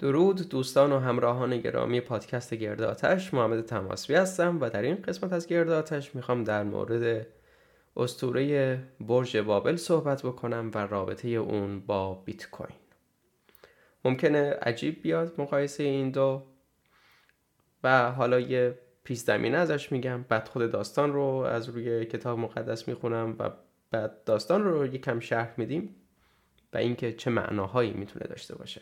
درود دوستان و همراهان گرامی پادکست گرد آتش محمد تماسبی هستم و در این قسمت از گرد آتش می‌خوام در مورد استوره برج بابل صحبت بکنم و رابطه اون با بیت کوین. ممکنه عجیب بیاد مقایسه این دو و حالا یه پیش زمینه ازش میگم. بعد خود داستان رو از روی کتاب مقدس می‌خونم و بعد داستان رو یکم شرح میدیم و اینکه چه معناهایی می‌تونه داشته باشه.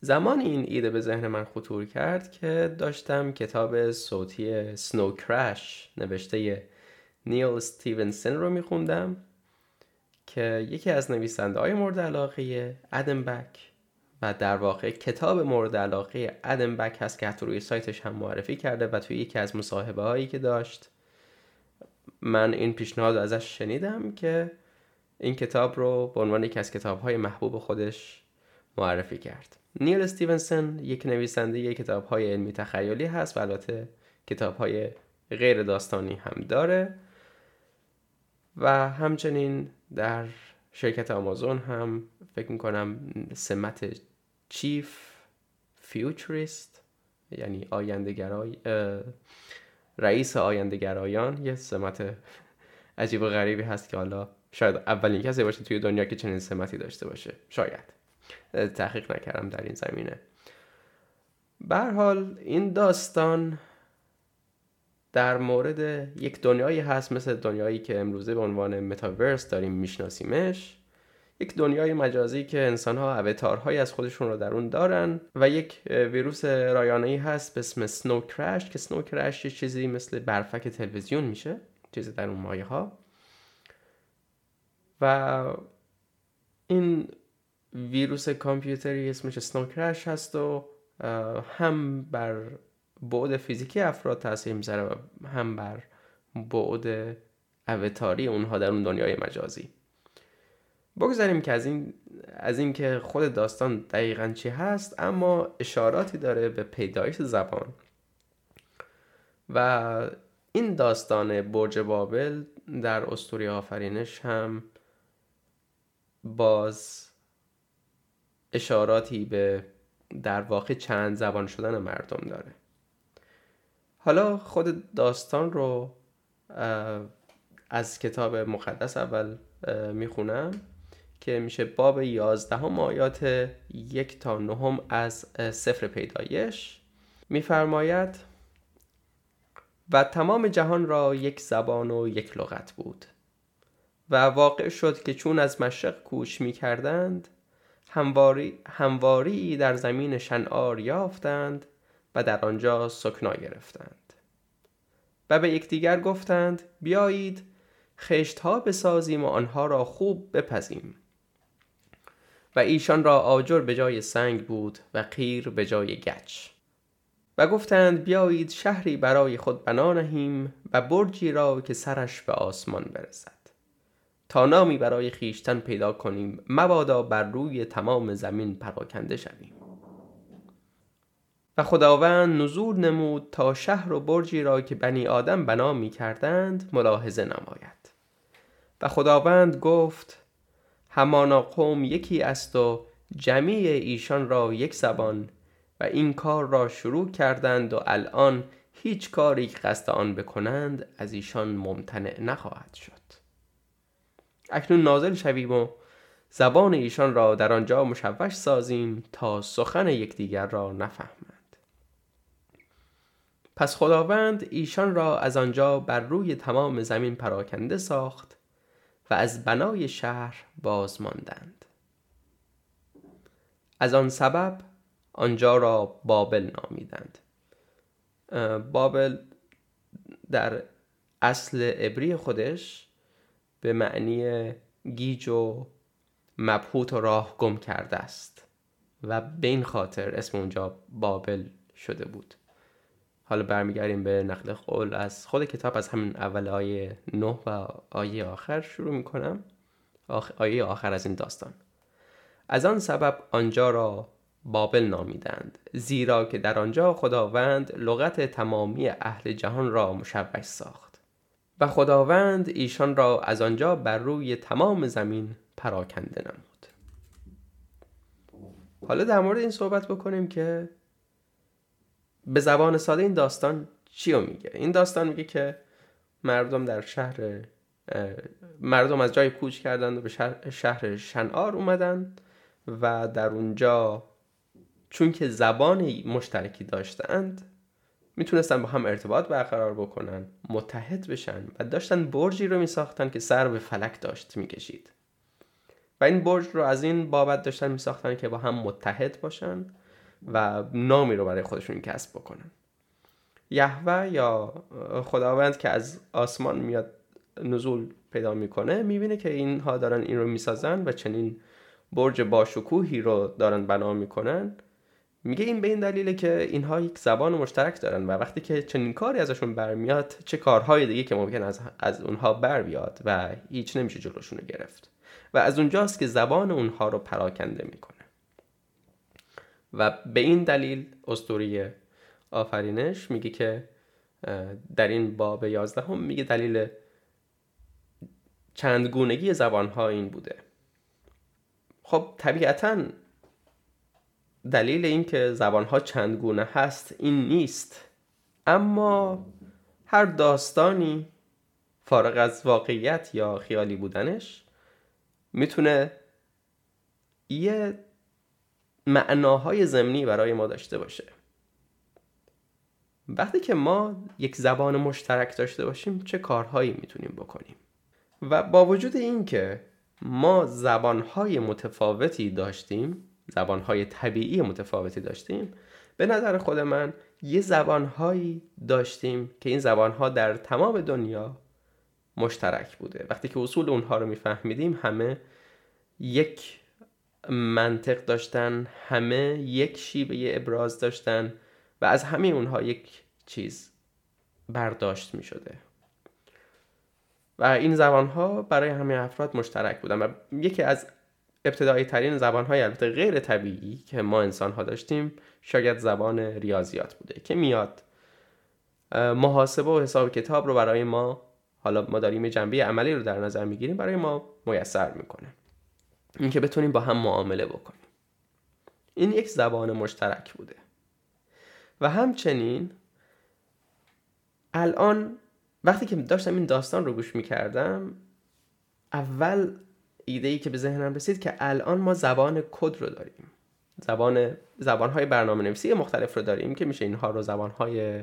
زمان این ایده به ذهن من خطور کرد که داشتم کتاب صوتی سنو کرش نوشته نیل استیونسن رو میخوندم که یکی از نویسنده های مورد علاقه ادم بک و در واقع کتاب مورد علاقه ادم بک هست که حتی روی سایتش هم معرفی کرده و توی یکی از مصاحبه هایی که داشت. من این پیشنهاد ازش شنیدم که این کتاب رو به عنوان یکی از کتاب های محبوب خودش معرفی کرد. نیل استیونسن یک نویسنده یک کتاب های علمی تخیلی هست و البته کتاب های غیر داستانی هم داره و همچنین در شرکت آمازون هم فکر می‌کنم سمت چیف فیوچریست یعنی آیندگرای رئیس آیندگرایان یه سمت عجیب و غریبی هست که حالا شاید اولین کسی باشه توی دنیا که چنین سمتی داشته باشه. شاید. تحقیق نکردم در این زمینه. بر حال این داستان در مورد یک دنیایی هست مثل دنیایی که امروزه به عنوان متاورس داریم میشناسیمش. یک دنیای مجازی که انسان ها اوتارهایی از خودشون رو در اون دارن و یک ویروس رایانه ای هست به اسم سنو کرش که سنو کرش یه چیزی مثل برفک تلویزیون میشه چیزی در اون مایه ها و این ویروس کامپیوتری اسمش سنو کرش هست و هم بر بعد فیزیکی افراد تاثیر می‌ذاره و هم بر بعد اوتاری اونها در اون دنیای مجازی. بگذاریم که از این از اینکه خود داستان دقیقا چی هست اما اشاراتی داره به پیدایش زبان. و این داستان برج بابل در استوری آفرینش هم باز اشاراتی به در واقع چند زبان شدن مردم داره. حالا خود داستان رو از کتاب مقدس اول می‌خونم. که میشه باب یازدهم آیات یک تا نهم از سفر پیدایش میفرماید و تمام جهان را یک زبان و یک لغت بود و واقع شد که چون از مشرق کوش می کردند همواری, همواری در زمین شنعار یافتند و در آنجا سکنا گرفتند. و به یکدیگر گفتند بیایید خشت ها بسازیم و آنها را خوب بپزیم. و ایشان را آجر به جای سنگ بود و قیر به جای گچ. و گفتند بیایید شهری برای خود بنا نهیم و برجی را که سرش به آسمان برسد. تا نامی برای خیشتن پیدا کنیم مبادا بر روی تمام زمین پراکنده شویم. و خداوند نزول نمود تا شهر و برجی را که بنی آدم بنا می کردند ملاحظه نماید. و خداوند گفت همانا قوم یکی است و جمیع ایشان را یک زبان و این کار را شروع کردند و الان هیچ کاری که قصد آن بکنند از ایشان ممتنع نخواهد شد. اکنون نازل شویم و زبان ایشان را در آنجا مشوش سازیم تا سخن یکدیگر را نفهمند. پس خداوند ایشان را از آنجا بر روی تمام زمین پراکنده ساخت و از بنای شهر باز ماندند. از آن سبب آنجا را بابل نامیدند. بابل در اصل عبری خودش به معنی گیج و مبهوت و راه گم کرده است و به این خاطر اسم اونجا بابل شده بود. حالا برمیگردیم به نقل قول. از خود کتاب از همین اول آیه 9 و آیه آخر شروع می‌کنم. آیه آخر از این داستان. از آن سبب آنجا را بابل نامیدند زیرا که در آنجا خداوند لغت تمامی اهل جهان را مشوش ساخت. و خداوند ایشان را از آنجا بر روی تمام زمین پراکنده نمود. حالا در مورد این صحبت بکنیم که به زبان ساده این داستان چی رو میگه؟ این داستان میگه که مردم در شهر مردم از جای کوچ کردند و به شهر, شهر شنعار اومدن و در اونجا چون که زبان مشترکی داشتند می‌تونستن با هم ارتباط برقرار بکنن متحد بشن و داشتن برجی رو میساختن که سر به فلک داشت می‌کشید. و این برج رو از این بابت داشتن میساختن که با هم متحد باشن. و نامی رو برای خودشون کسب بکنن. یهوه یا خداوند که از آسمان میاد نزول پیدا می‌کنه می‌بینه که اینها دارن این رو می‌سازن و چنین برج باشکوهی رو دارن بنا می‌کنن. میگه این به این دلیله که اینها یک زبان مشترک دارن و وقتی که چنین کاری ازشون برمیاد چه کارهای دیگه که ممکن از, از اونها بر بیاد و هیچ نمیشه جلوشون رو گرفت. و از اونجاست که زبان اونها رو پراکنده می‌کنه. و به این دلیل استوری آفرینش میگه که در این باب یازدهم میگه دلیل چندگونگی زبان ها این بوده. خب طبیعتا دلیل اینکه زبان ها چند گونه هست این نیست. اما هر داستانی فارغ از واقعیت یا خیالی بودنش می‌تونه یه معناهای زمینی برای ما داشته باشه. وقتی که ما یک زبان مشترک داشته باشیم چه کارهایی می‌تونیم بکنیم؟ و با وجود اینکه ما زبانهای متفاوتی داشتیم زبانهای طبیعی متفاوتی داشتیم به نظر خود من یه زبانهایی داشتیم که این زبانها در تمام دنیا مشترک بوده. وقتی که اصول اونها رو میفهمیدیم همه یک منطق داشتن همه یک شیوه ابراز داشتن و از همه اونها یک چیز برداشت می شده و این زبان ها برای همه افراد مشترک بودن و یکی از ابتدایی ترین زبان های البته غیر طبیعی که ما انسان ها داشتیم شاید زبان ریاضیات بوده که میاد محاسبه و حساب کتاب رو برای ما حالا ما داریم جنبه عملی رو در نظر می‌گیریم برای ما میسر می‌کنه. اینکه بتونیم با هم معامله بکنیم. این یک زبان مشترک بوده. و همچنین الان وقتی که داشتم این داستان رو گوش می‌کردم اول ایده ای که به ذهنم رسید که الان ما زبان کد رو داریم. زبان زبان های برنامه نویسی مختلف رو داریم که میشه اینها رو زبان های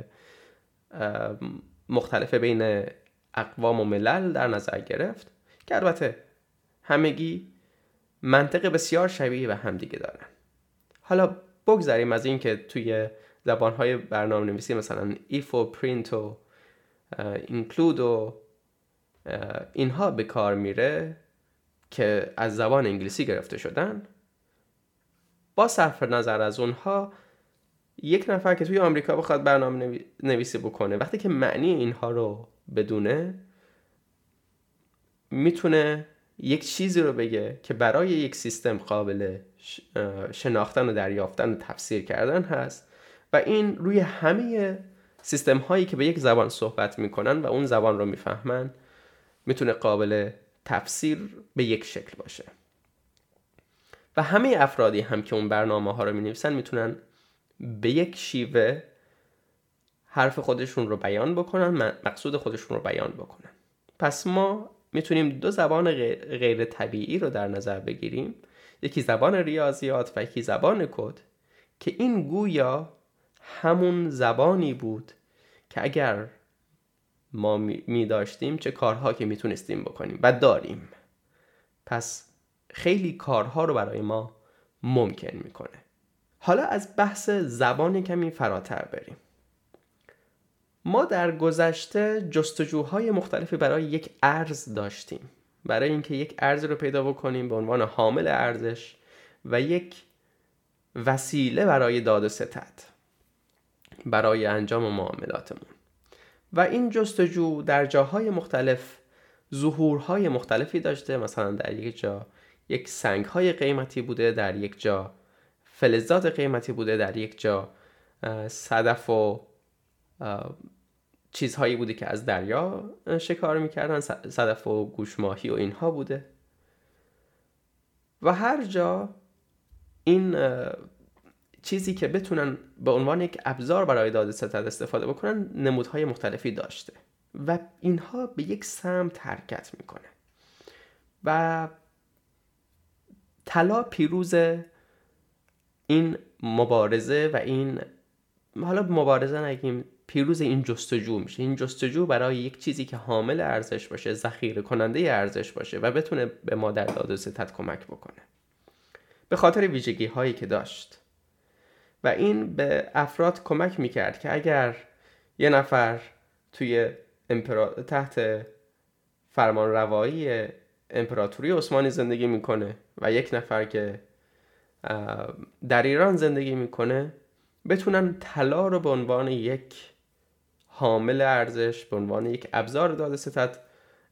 مختلف بین اقوام و ملل در نظر گرفت. که البته همگی منطق بسیار شبیه به همدیگه دارن. حالا بگذاریم از اینکه توی زبان های برنامه نویسی مثلا ایف و پرینت و اینکلود و اینها به کار میره که از زبان انگلیسی گرفته شدن. با صرف نظر از اونها یک نفر که توی آمریکا بخواد برنامه نویسی بکنه وقتی که معنی اینها رو بدونه می‌تونه یک چیزی رو بگه که برای یک سیستم قابل شناختن و دریافتن و تفسیر کردن هست و این روی همه سیستم هایی که به یک زبان صحبت می‌کنن و اون زبان رو می‌فهمن می‌تونه قابل تفسیر به یک شکل باشه. و همه افرادی هم که اون برنامه ها رو می نویسن می‌تونن به یک شیوه حرف خودشون رو بیان بکنن مقصود خودشون رو بیان بکنن. پس ما می‌تونیم دو زبان غیر طبیعی رو در نظر بگیریم. یکی زبان ریاضیات و یکی زبان کد که این گویا همون زبانی بود که اگر ما می داشتیم چه کارها که می‌تونستیم بکنیم و داریم. پس خیلی کارها رو برای ما ممکن می‌کنه. حالا از بحث زبان کمی فراتر بریم. ما در گذشته جستجوهای مختلفی برای یک ارز داشتیم. برای اینکه یک ارز رو پیدا بکنیم به عنوان حامل ارزش و یک وسیله برای داد و ستد برای انجام معاملاتمون. و این جستجو در جاهای مختلف ظهورهای مختلفی داشته. مثلا در یک جا یک سنگ های قیمتی بوده در یک جا فلزات قیمتی بوده در یک جا صدف و چیزهایی بوده که از دریا شکار می‌کردن صدف و گوشماهی و اینها بوده. و هر جا این چیزی که بتونن به عنوان یک ابزار برای داده ستد استفاده بکنن نمودهای مختلفی داشته. و اینها به یک سمت حرکت می‌کنه. و طلا پیروز این مبارزه و این حالا مبارزه نگیم پیروز این جستجو میشه. این جستجو برای یک چیزی که حامل ارزش باشه ذخیره کننده ارزش باشه و بتونه به ما در داد و ستد کمک بکنه. به خاطر ویژگی هایی که داشت. و این به افراد کمک می‌کرد که اگر یه نفر توی امپرا... تحت فرمان روایی امپراتوری عثمانی زندگی می‌کنه و یک نفر که در ایران زندگی می‌کنه بتونن طلا رو به عنوان یک حامل ارزش به عنوان یک ابزار داده ستد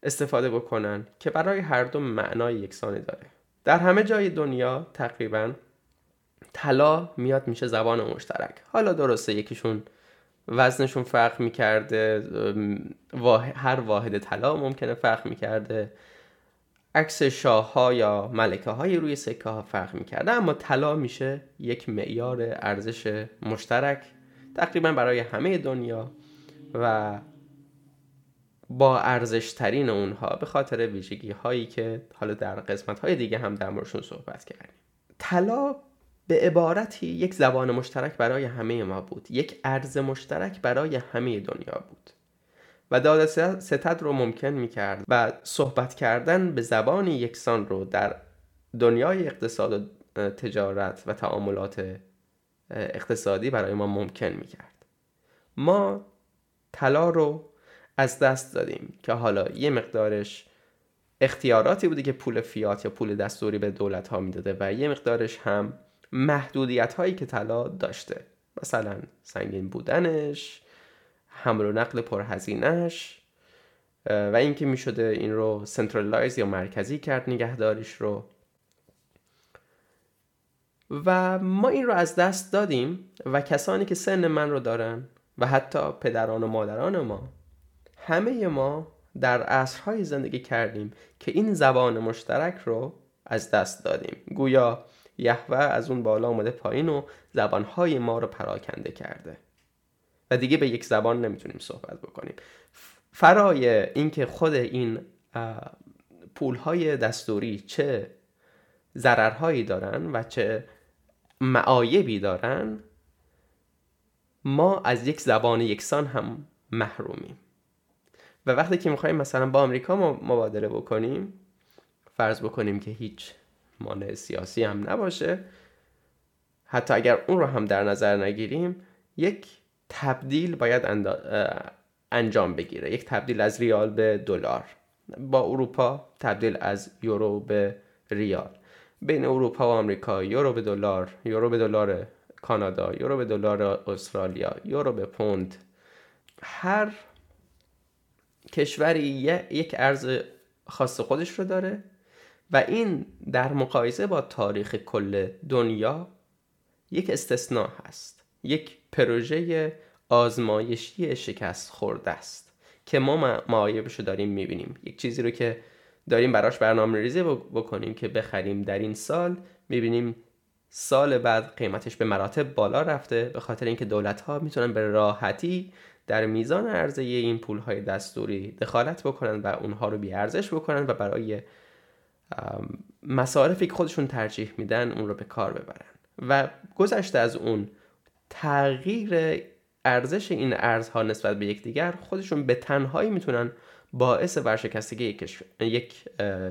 استفاده بکنن که برای هر دو معنای یکسانی داره. در همه جای دنیا تقریبا طلا میاد میشه زبان مشترک. حالا درسته یکیشون وزنشون فرق می‌کرده هر واحد طلا ممکنه فرق می‌کرده. عکس شاه ها یا ملکه های روی سکه ها فرق می‌کرده اما طلا میشه یک معیار ارزش مشترک تقریبا برای همه دنیا. و با ارزش ترین اونها به خاطر ویژگی هایی که حالا در قسمت های دیگه هم در موردشون صحبت کردیم. طلا به عبارتی یک زبان مشترک برای همه ما بود. یک ارز مشترک برای همه دنیا بود. و داده ستد رو ممکن می کرد و صحبت کردن به زبان یکسان رو در دنیای اقتصاد و تجارت و تعاملات اقتصادی برای ما ممکن می کرد ما طلا رو از دست دادیم که حالا یه مقدارش اختیاراتی بوده که پول فیات یا پول دستوری به دولت ها می‌داده و یه مقدارش هم محدودیت هایی که طلا داشته. مثلا سنگین بودنش حمل و نقل پرهزینهش و اینکه می شده این رو centralize یا مرکزی کرد نگهداریش رو. و ما این رو از دست دادیم و کسانی که سن من رو دارن و حتی پدران و مادران ما. همه ما در عصرهایی زندگی کردیم که این زبان مشترک رو از دست دادیم. گویا یهوه از اون بالا اومده پایین و زبانهای ما رو پراکنده کرده. و دیگه به یک زبان نمی‌تونیم صحبت بکنیم. فرای اینکه خود این پولهای دستوری چه ضررهایی دارن و چه معایبی دارن ما از یک زبان یکسان هم محرومیم. و وقتی که می‌خوایم مثلا با آمریکا مبادله بکنیم فرض بکنیم که هیچ مانع سیاسی هم نباشه حتی اگر اون رو هم در نظر نگیریم یک تبدیل باید انجام بگیره. یک تبدیل از ریال به دلار. با اروپا تبدیل از یورو به ریال. بین اروپا و آمریکا یورو به دلار یورو به دلار کانادا یورو به دلار استرالیا یورو به پوند. هر کشوری یک ارز خاص خودش رو داره و این در مقایسه با تاریخ کل دنیا یک استثناء هست. یک پروژه آزمایشی شکست خورده است که ما معایبش رو داریم می‌بینیم. یک چیزی رو که داریم براش برنامه ریزی بکنیم که بخریم در این سال می‌بینیم سال بعد قیمتش به مراتب بالا رفته. به خاطر اینکه دولت ها می‌تونن به راحتی در میزان عرضه این پول های دستوری دخالت بکنن و اونها رو بیارزش بکنن و برای مصارفی که خودشون ترجیح میدن اون رو به کار ببرن. و گذشته از اون تغییر ارزش این ارزها نسبت به یکدیگر خودشون به تنهایی می‌تونن باعث ورشکستگی یک,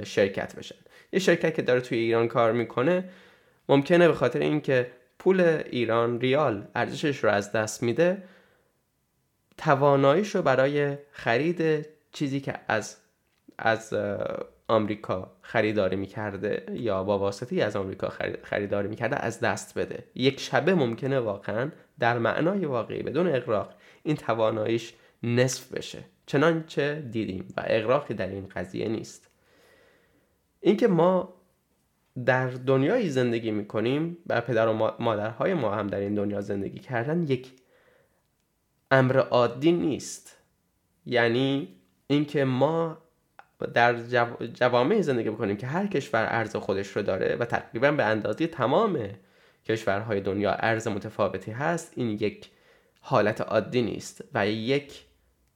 شرکت بشن. یه شرکت که داره توی ایران کار می‌کنه ممکنه به خاطر اینکه پول ایران ریال ارزشش رو از دست میده تواناییش رو برای خرید چیزی که از از آمریکا خریداری می‌کرده یا با واسطه از آمریکا خریداری می‌کرده از دست بده. یک شبه ممکنه واقعا در معنای واقعی بدون اقراق این تواناییش نصف بشه. چنانچه دیدیم و اقراقی در این قضیه نیست. اینکه ما در دنیایی زندگی می‌کنیم و پدر و مادرهای ما هم در این دنیا زندگی کردن یک امر عادی نیست. یعنی اینکه ما در جوامع زندگی بکنیم که هر کشور ارز خودش رو داره و تقریبا به اندازه تمام کشورهای دنیا ارز متفاوتی هست این یک حالت عادی نیست و یک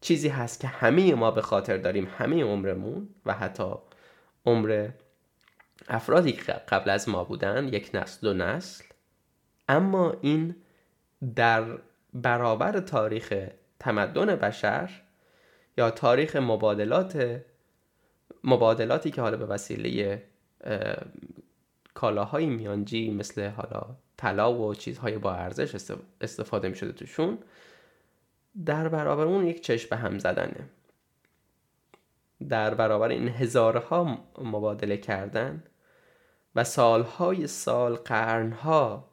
چیزی هست که همه ما به خاطر داریم همه عمرمون و حتی عمر افرادی که قبل از ما بودن یک نسل دو نسل اما این در برابر تاریخ تمدن بشر یا تاریخ مبادلات مبادلاتی که حالا به وسیله کالاهای میانجی مثل حالا طلا و چیزهای با ارزش استفاده می شده توشون در برابر اون یک چشم به هم زدنه. در برابر این هزارها مبادله کردن و سالهای سال قرنها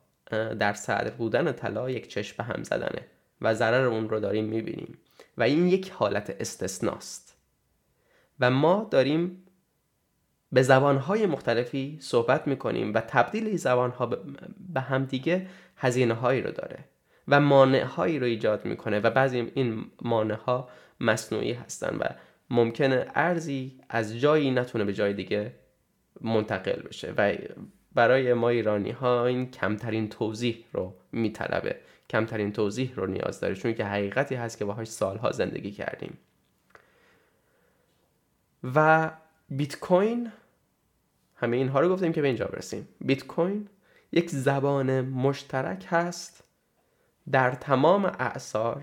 در صدر بودن طلا یک چشم هم زدنه و ضرر اون رو داریم می‌بینیم و این یک حالت استثناست. و ما داریم به زبانهای مختلفی صحبت می‌کنیم و تبدیل این زبانها به همدیگه هزینه هایی رو داره و مانع هایی رو ایجاد می‌کنه و بعضی این مانع ها مصنوعی هستن و ممکنه ارزی از جایی نتونه به جای دیگه منتقل بشه و برای ما ایرانی ها این کمترین توضیح رو میطلبه. کمترین توضیح رو نیاز داره چون که حقیقتی هست که باهاش سالها زندگی کردیم. و بیت کوین همه اینها رو گفتیم که به اینجا برسیم. بیت کوین یک زبان مشترک هست در تمام اعثار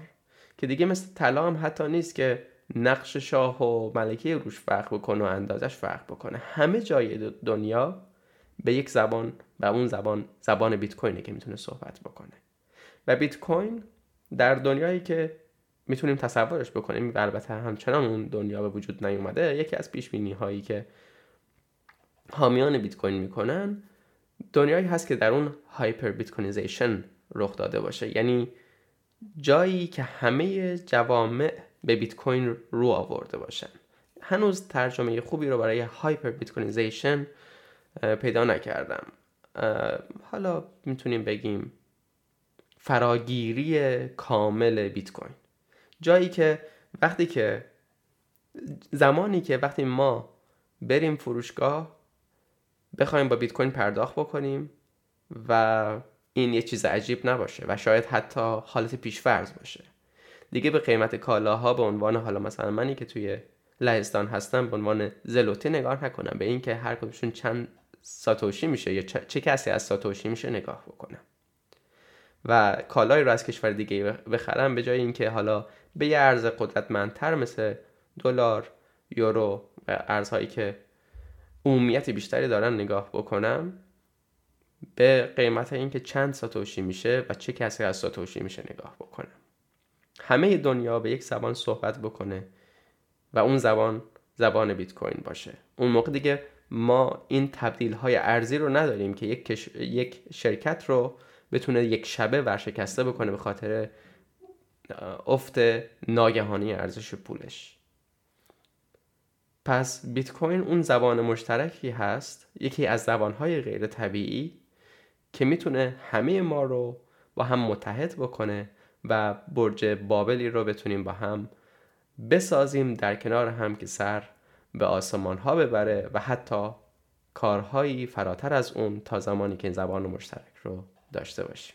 که دیگه مثل طلا هم حتی نیست که نقش شاه و ملکه روش فرق بکنه و اندازش فرق بکنه. همه جای دنیا به یک زبان و اون زبان زبان بیت کوینه که می‌تونه صحبت بکنه. و بیت کوین در دنیایی که می‌تونیم تصورش بکنیم و البته همچنان اون دنیا به وجود نیومده یکی از پیش بینی هایی که حامیان بیت کوین می‌کنن دنیایی هست که در اون hyperbitcoinization رخ داده باشه. یعنی جایی که همه جوامع به بیت کوین رو آورده باشن. هنوز ترجمه خوبی رو برای hyperbitcoinization پیدا نکردم. حالا می‌تونیم بگیم فراگیری کامل بیت کوین. جایی که وقتی که زمانی که وقتی ما بریم فروشگاه بخوایم با بیت کوین پرداخت بکنیم و این یه چیز عجیب نباشه و شاید حتی حالت پیشفرض باشه. دیگه به قیمت کالاها به عنوان حالا مثلا منی که توی لهستان هستم به عنوان زلوتی نگاه نکنم. به اینکه هر کدومشون چند ساتوشی میشه یا چه کسی از ساتوشی میشه نگاه بکنم. و کالای رو از کشور دیگه بخرم به جای اینکه حالا به یه ارز قدرتمندتر مثل دلار یورو و ارزهایی که عمومیت بیشتری دارن نگاه بکنم به قیمت اینکه چند ساتوشی میشه و چه کسی از ساتوشی میشه نگاه بکنم. همه دنیا به یک زبان صحبت بکنه و اون زبان زبان بیت کوین باشه. اون موقع دیگه ما این تبدیل های ارزی رو نداریم که یک, یک شرکت رو بتونه یک شبه ورشکسته بکنه به خاطر افت ناگهانی ارزش پولش. پس بیت کوین اون زبان مشترکی هست یکی از زبانهای غیر طبیعی که می‌تونه همه ما رو با هم متحد بکنه و برج بابلی رو بتونیم با هم بسازیم در کنار هم که سر به آسمان ها ببره و حتی کارهایی فراتر از اون تا زمانی که این زبان مشترک رو داشته باشیم.